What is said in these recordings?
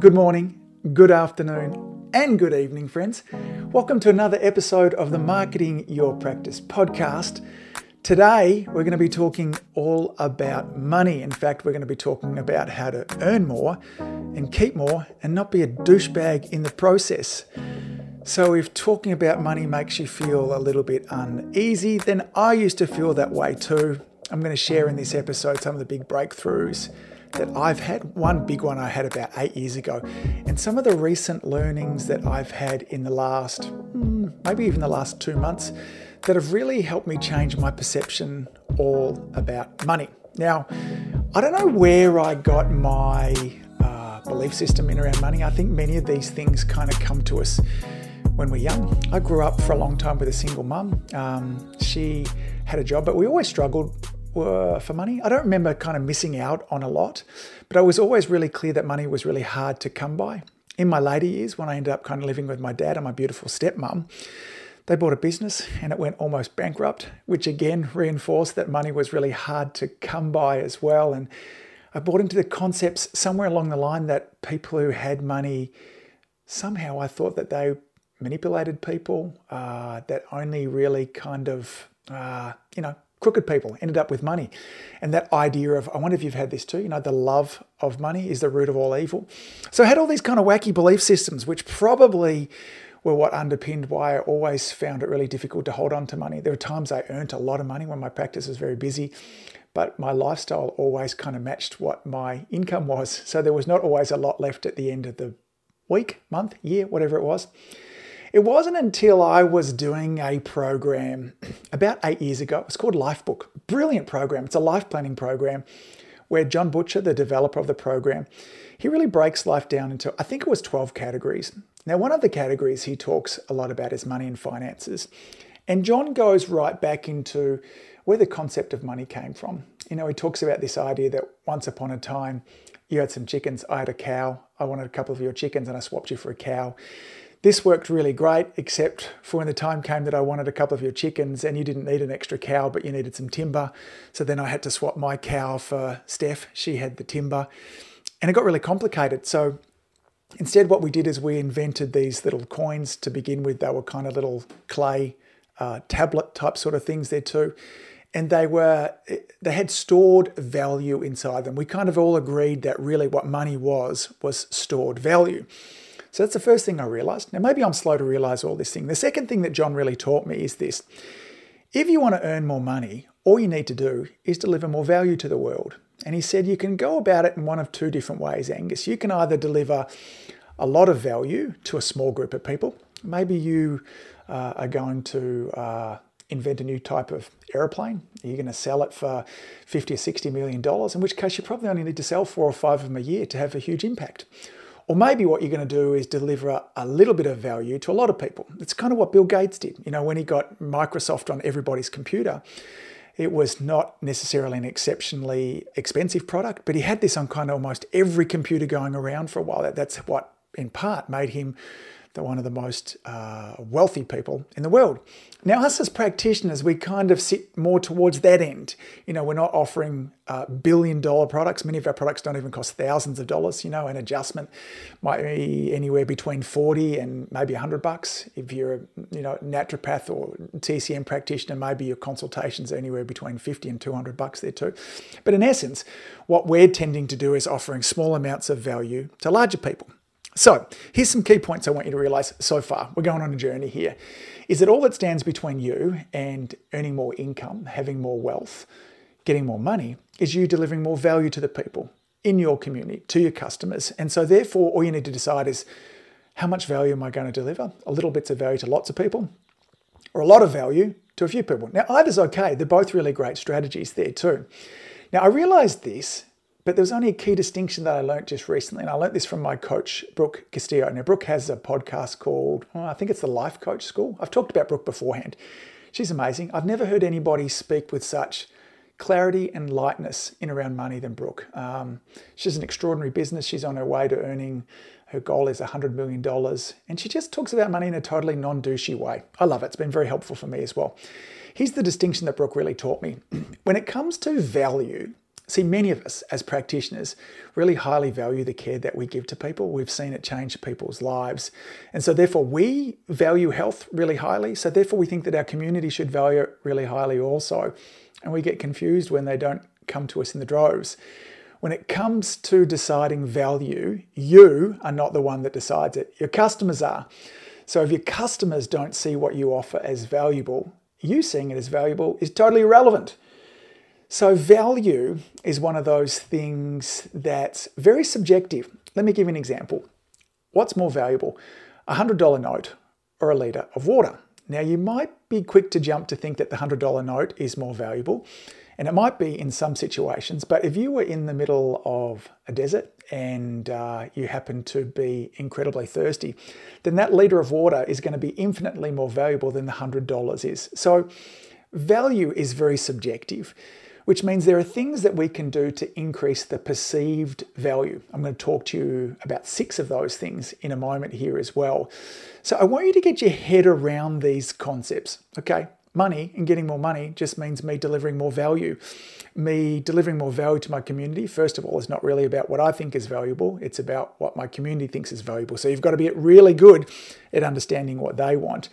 Good morning, good afternoon, and good evening, friends. Welcome to another episode of the Marketing Your Practice podcast. Today, we're going to be talking all about money. In fact, we're going to be talking about how to earn more and keep more and not be a douchebag in the process. So, if talking about money makes you feel a little bit uneasy, then I used to feel that way too. I'm going to share in this episode some of the big breakthroughs that I've had. One big one I had about eight years ago, and some of the recent learnings that I've had in the last, hmm, maybe even the last two months, that have really helped me change my perception all about money. Now, I don't know where I got my uh, belief system in around money. I think many of these things kind of come to us when we're young. I grew up for a long time with a single mum. Um, she had a job, but we always struggled for money. I don't remember kind of missing out on a lot, but I was always really clear that money was really hard to come by. In my later years, when I ended up kind of living with my dad and my beautiful stepmom, they bought a business and it went almost bankrupt, which again reinforced that money was really hard to come by as well. And I bought into the concepts somewhere along the line that people who had money, somehow I thought that they manipulated people, uh, that only really kind of, uh, you know, crooked people ended up with money. And that idea of, I wonder if you've had this too, you know, the love of money is the root of all evil. So I had all these kind of wacky belief systems, which probably were what underpinned why I always found it really difficult to hold on to money. There were times I earned a lot of money when my practice was very busy, but my lifestyle always kind of matched what my income was. So there was not always a lot left at the end of the week, month, year, whatever it was. It wasn't until I was doing a program about eight years ago. It's called Lifebook. Brilliant program. It's a life planning program where Jon Butcher, the developer of the program, he really breaks life down into, I think it was 12 categories. Now, one of the categories he talks a lot about is money and finances. And Jon goes right back into where the concept of money came from. You know, he talks about this idea that once upon a time, you had some chickens, I had a cow, I wanted a couple of your chickens, and I swapped you for a cow. This worked really great, except for when the time came that I wanted a couple of your chickens and you didn't need an extra cow, but you needed some timber. So then I had to swap my cow for Steph. She had the timber. And it got really complicated. So instead, what we did is we invented these little coins to begin with. They were kind of little clay uh, tablet type sort of things there too. And they were, they had stored value inside them. We kind of all agreed that really what money was, was stored value. So that's the first thing I realized. Now, maybe I'm slow to realize all this thing. The second thing that Jon really taught me is this if you want to earn more money, all you need to do is deliver more value to the world. And he said you can go about it in one of two different ways, Angus. You can either deliver a lot of value to a small group of people. Maybe you uh, are going to uh, invent a new type of aeroplane. You're going to sell it for 50 or 60 million dollars, in which case you probably only need to sell four or five of them a year to have a huge impact. Or maybe what you're going to do is deliver a little bit of value to a lot of people. It's kind of what Bill Gates did. You know, when he got Microsoft on everybody's computer, it was not necessarily an exceptionally expensive product, but he had this on kind of almost every computer going around for a while. That's what, in part, made him the one of the most uh, wealthy people in the world. Now, us as practitioners, we kind of sit more towards that end. You know, we're not offering uh, billion dollar products. Many of our products don't even cost thousands of dollars. You know, an adjustment might be anywhere between 40 and maybe 100 bucks. If you're a you know, naturopath or TCM practitioner, maybe your consultations are anywhere between 50 and 200 bucks there too. But in essence, what we're tending to do is offering small amounts of value to larger people. So here's some key points I want you to realize so far. We're going on a journey here. Is that all that stands between you and earning more income, having more wealth, getting more money, is you delivering more value to the people in your community, to your customers. And so therefore, all you need to decide is how much value am I going to deliver? A little bits of value to lots of people, or a lot of value to a few people. Now, either's okay. They're both really great strategies there too. Now, I realized this but there was only a key distinction that I learned just recently, and I learned this from my coach, Brooke Castillo. Now, Brooke has a podcast called, well, I think it's the Life Coach School. I've talked about Brooke beforehand. She's amazing. I've never heard anybody speak with such clarity and lightness in around money than Brooke. Um, she's an extraordinary business. She's on her way to earning, her goal is $100 million. And she just talks about money in a totally non douchey way. I love it. It's been very helpful for me as well. Here's the distinction that Brooke really taught me. when it comes to value, See, many of us as practitioners really highly value the care that we give to people. We've seen it change people's lives. And so, therefore, we value health really highly. So, therefore, we think that our community should value it really highly also. And we get confused when they don't come to us in the droves. When it comes to deciding value, you are not the one that decides it, your customers are. So, if your customers don't see what you offer as valuable, you seeing it as valuable is totally irrelevant. So, value is one of those things that's very subjective. Let me give you an example. What's more valuable, a $100 note or a litre of water? Now, you might be quick to jump to think that the $100 note is more valuable, and it might be in some situations, but if you were in the middle of a desert and uh, you happen to be incredibly thirsty, then that litre of water is going to be infinitely more valuable than the $100 is. So, value is very subjective which means there are things that we can do to increase the perceived value. I'm going to talk to you about six of those things in a moment here as well. So I want you to get your head around these concepts, okay? Money and getting more money just means me delivering more value. Me delivering more value to my community, first of all, is not really about what I think is valuable, it's about what my community thinks is valuable. So you've got to be really good at understanding what they want.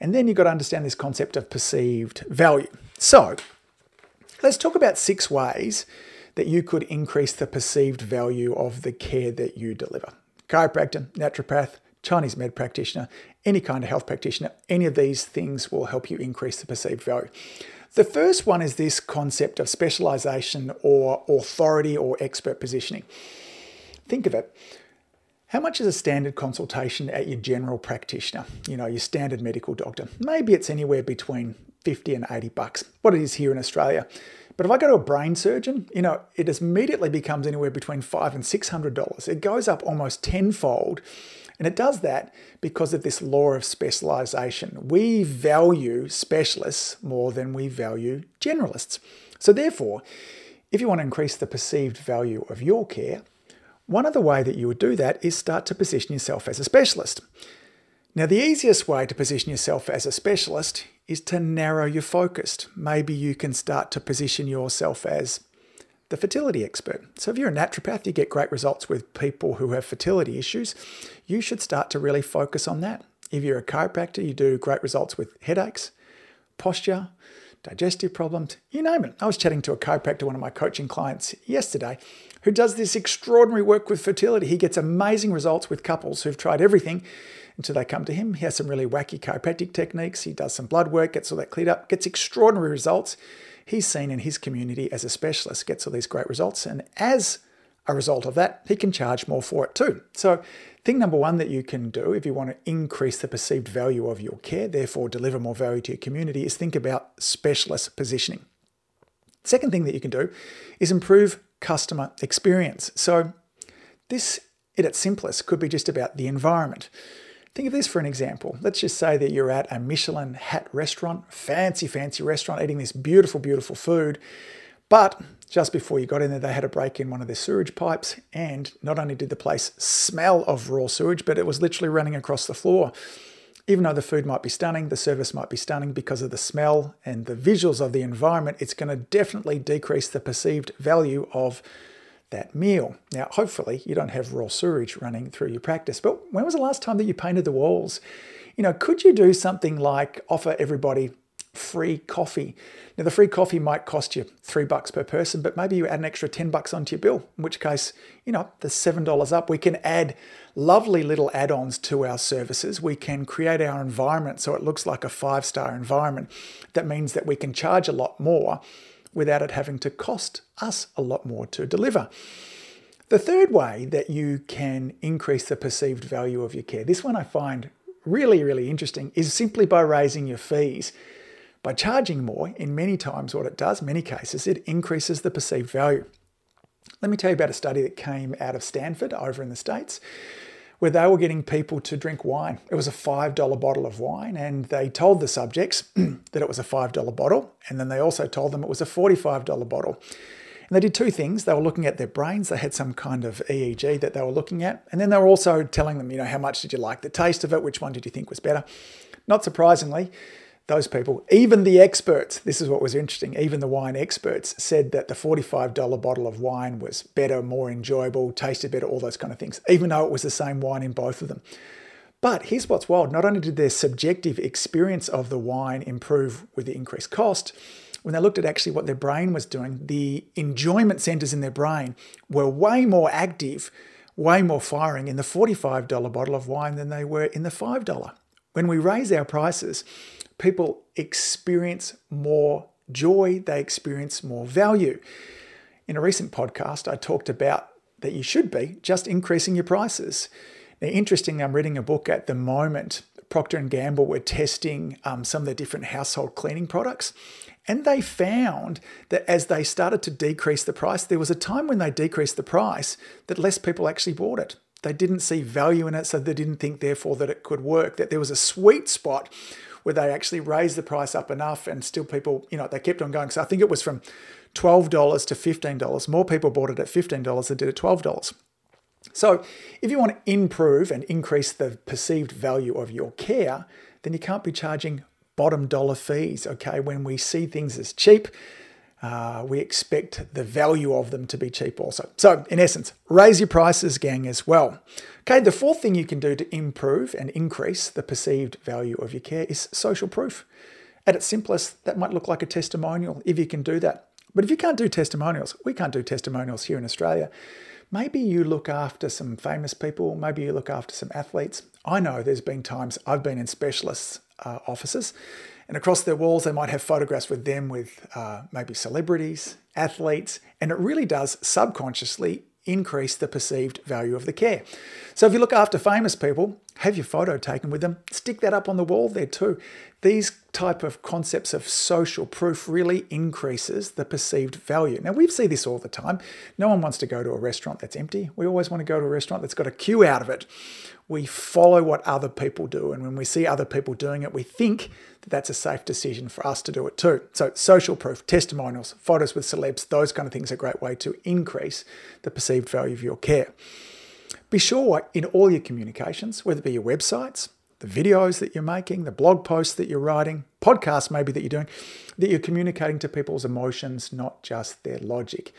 And then you've got to understand this concept of perceived value. So, Let's talk about six ways that you could increase the perceived value of the care that you deliver. Chiropractor, naturopath, Chinese med practitioner, any kind of health practitioner, any of these things will help you increase the perceived value. The first one is this concept of specialization or authority or expert positioning. Think of it. How much is a standard consultation at your general practitioner? You know, your standard medical doctor. Maybe it's anywhere between 50 and 80 bucks, what it is here in Australia. But if I go to a brain surgeon, you know, it immediately becomes anywhere between five and six hundred dollars. It goes up almost tenfold. And it does that because of this law of specialization. We value specialists more than we value generalists. So therefore, if you want to increase the perceived value of your care, one other way that you would do that is start to position yourself as a specialist. Now, the easiest way to position yourself as a specialist is to narrow your focus. Maybe you can start to position yourself as the fertility expert. So, if you're a naturopath, you get great results with people who have fertility issues. You should start to really focus on that. If you're a chiropractor, you do great results with headaches, posture, digestive problems, you name it. I was chatting to a chiropractor, one of my coaching clients yesterday, who does this extraordinary work with fertility. He gets amazing results with couples who've tried everything until they come to him. He has some really wacky chiropractic techniques. He does some blood work, gets all that cleared up, gets extraordinary results. He's seen in his community as a specialist, gets all these great results. And as a result of that, he can charge more for it too. So, thing number one that you can do if you want to increase the perceived value of your care, therefore deliver more value to your community, is think about specialist positioning. Second thing that you can do is improve customer experience. So, this, at its simplest, could be just about the environment. Think of this for an example. Let's just say that you're at a Michelin hat restaurant, fancy, fancy restaurant, eating this beautiful, beautiful food. But just before you got in there, they had a break in one of their sewage pipes. And not only did the place smell of raw sewage, but it was literally running across the floor. Even though the food might be stunning, the service might be stunning because of the smell and the visuals of the environment, it's going to definitely decrease the perceived value of that meal. Now, hopefully, you don't have raw sewage running through your practice, but when was the last time that you painted the walls? You know, could you do something like offer everybody free coffee? Now, the free coffee might cost you three bucks per person, but maybe you add an extra 10 bucks onto your bill, in which case, you know, the $7 up. We can add lovely little add ons to our services. We can create our environment so it looks like a five star environment. That means that we can charge a lot more without it having to cost us a lot more to deliver. The third way that you can increase the perceived value of your care, this one I find really, really interesting, is simply by raising your fees. By charging more, in many times, what it does, many cases, it increases the perceived value. Let me tell you about a study that came out of Stanford over in the States where they were getting people to drink wine. It was a $5 bottle of wine, and they told the subjects that it was a $5 bottle, and then they also told them it was a $45 bottle. And they did two things. They were looking at their brains. They had some kind of EEG that they were looking at. And then they were also telling them, you know, how much did you like the taste of it? Which one did you think was better? Not surprisingly, those people, even the experts, this is what was interesting, even the wine experts said that the $45 bottle of wine was better, more enjoyable, tasted better, all those kind of things, even though it was the same wine in both of them. But here's what's wild not only did their subjective experience of the wine improve with the increased cost, when they looked at actually what their brain was doing, the enjoyment centers in their brain were way more active, way more firing in the $45 bottle of wine than they were in the $5. When we raise our prices, people experience more joy, they experience more value. In a recent podcast, I talked about that you should be just increasing your prices. Now, interestingly, I'm reading a book at the moment. Procter and Gamble were testing um, some of the different household cleaning products, and they found that as they started to decrease the price, there was a time when they decreased the price that less people actually bought it. They didn't see value in it, so they didn't think, therefore, that it could work. That there was a sweet spot where they actually raised the price up enough and still people, you know, they kept on going. So I think it was from $12 to $15. More people bought it at $15 than did at $12. So if you want to improve and increase the perceived value of your care, then you can't be charging bottom dollar fees, okay? When we see things as cheap, uh, we expect the value of them to be cheap also. So, in essence, raise your prices, gang, as well. Okay, the fourth thing you can do to improve and increase the perceived value of your care is social proof. At its simplest, that might look like a testimonial if you can do that. But if you can't do testimonials, we can't do testimonials here in Australia. Maybe you look after some famous people, maybe you look after some athletes. I know there's been times I've been in specialists' uh, offices and across their walls, they might have photographs with them with uh, maybe celebrities, athletes, and it really does subconsciously increase the perceived value of the care. So if you look after famous people, have your photo taken with them, stick that up on the wall there too. These type of concepts of social proof really increases the perceived value. Now we see this all the time. No one wants to go to a restaurant that's empty. We always want to go to a restaurant that's got a queue out of it we follow what other people do. And when we see other people doing it, we think that that's a safe decision for us to do it too. So, social proof, testimonials, photos with celebs, those kind of things are a great way to increase the perceived value of your care. Be sure in all your communications, whether it be your websites, the videos that you're making, the blog posts that you're writing, podcasts maybe that you're doing, that you're communicating to people's emotions, not just their logic.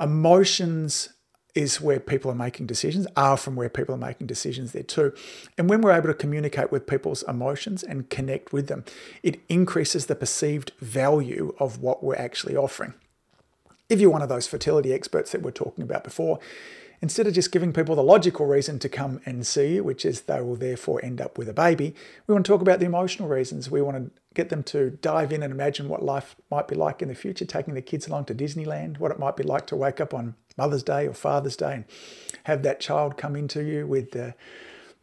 Emotions is where people are making decisions, are from where people are making decisions there too. And when we're able to communicate with people's emotions and connect with them, it increases the perceived value of what we're actually offering. If you're one of those fertility experts that we're talking about before, instead of just giving people the logical reason to come and see you, which is they will therefore end up with a baby, we want to talk about the emotional reasons. We want to get them to dive in and imagine what life might be like in the future, taking the kids along to Disneyland, what it might be like to wake up on Mother's Day or Father's Day and have that child come into you with the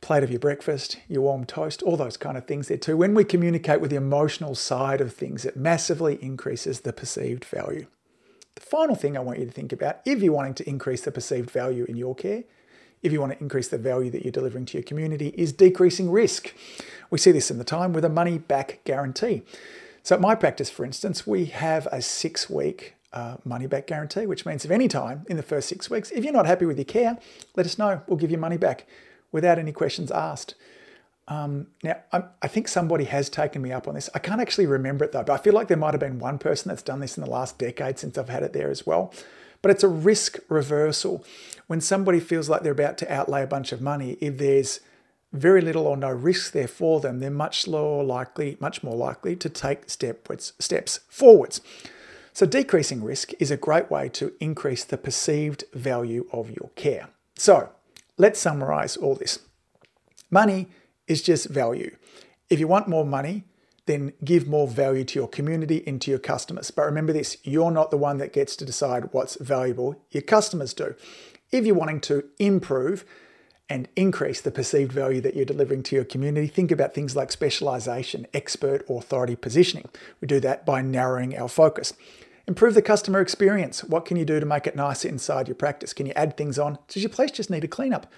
plate of your breakfast, your warm toast, all those kind of things there too. When we communicate with the emotional side of things, it massively increases the perceived value. Final thing I want you to think about, if you're wanting to increase the perceived value in your care, if you want to increase the value that you're delivering to your community, is decreasing risk. We see this in the time with a money back guarantee. So, at my practice, for instance, we have a six week uh, money back guarantee, which means if any time in the first six weeks, if you're not happy with your care, let us know. We'll give you money back without any questions asked. Um, now, I'm, i think somebody has taken me up on this. I can't actually remember it though, but I feel like there might have been one person that's done this in the last decade since I've had it there as well. But it's a risk reversal. When somebody feels like they're about to outlay a bunch of money, if there's very little or no risk there for them, they're much more likely, much more likely to take stepwards, steps forwards. So, decreasing risk is a great way to increase the perceived value of your care. So, let's summarize all this. Money is just value. If you want more money, then give more value to your community and to your customers. But remember this you're not the one that gets to decide what's valuable, your customers do. If you're wanting to improve and increase the perceived value that you're delivering to your community, think about things like specialization, expert authority positioning. We do that by narrowing our focus. Improve the customer experience. What can you do to make it nicer inside your practice? Can you add things on? Does your place just need a cleanup?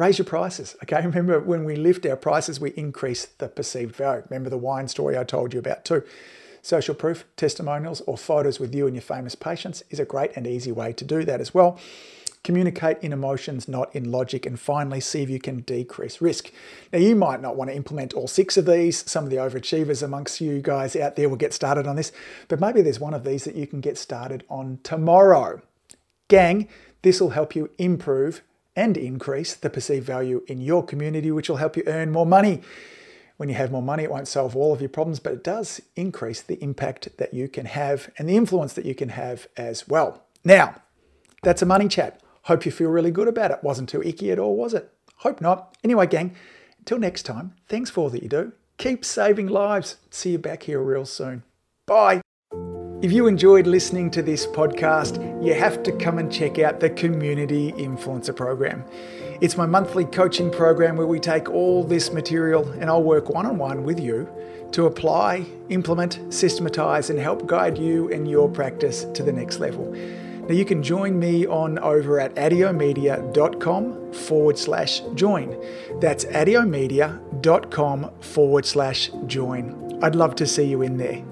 Raise your prices. Okay, remember when we lift our prices, we increase the perceived value. Remember the wine story I told you about too. Social proof, testimonials, or photos with you and your famous patients is a great and easy way to do that as well Communicate in emotions, not in logic. And finally, see if you can decrease risk. Now, you might not want to implement all six of these. Some of the overachievers amongst you guys out there will get started on this, but maybe there's one of these that you can get started on tomorrow. Gang, this will help you improve and increase the perceived value in your community, which will help you earn more money. When you have more money, it won't solve all of your problems, but it does increase the impact that you can have and the influence that you can have as well. Now, that's a money chat. Hope you feel really good about it. Wasn't too icky at all, was it? Hope not. Anyway, gang, until next time, thanks for all that you do. Keep saving lives. See you back here real soon. Bye. If you enjoyed listening to this podcast, you have to come and check out the Community Influencer Program. It's my monthly coaching program where we take all this material and I'll work one on one with you to apply, implement, systematize, and help guide you and your practice to the next level. Now, you can join me on over at adiomedia.com forward slash join. That's adiomedia.com forward slash join. I'd love to see you in there.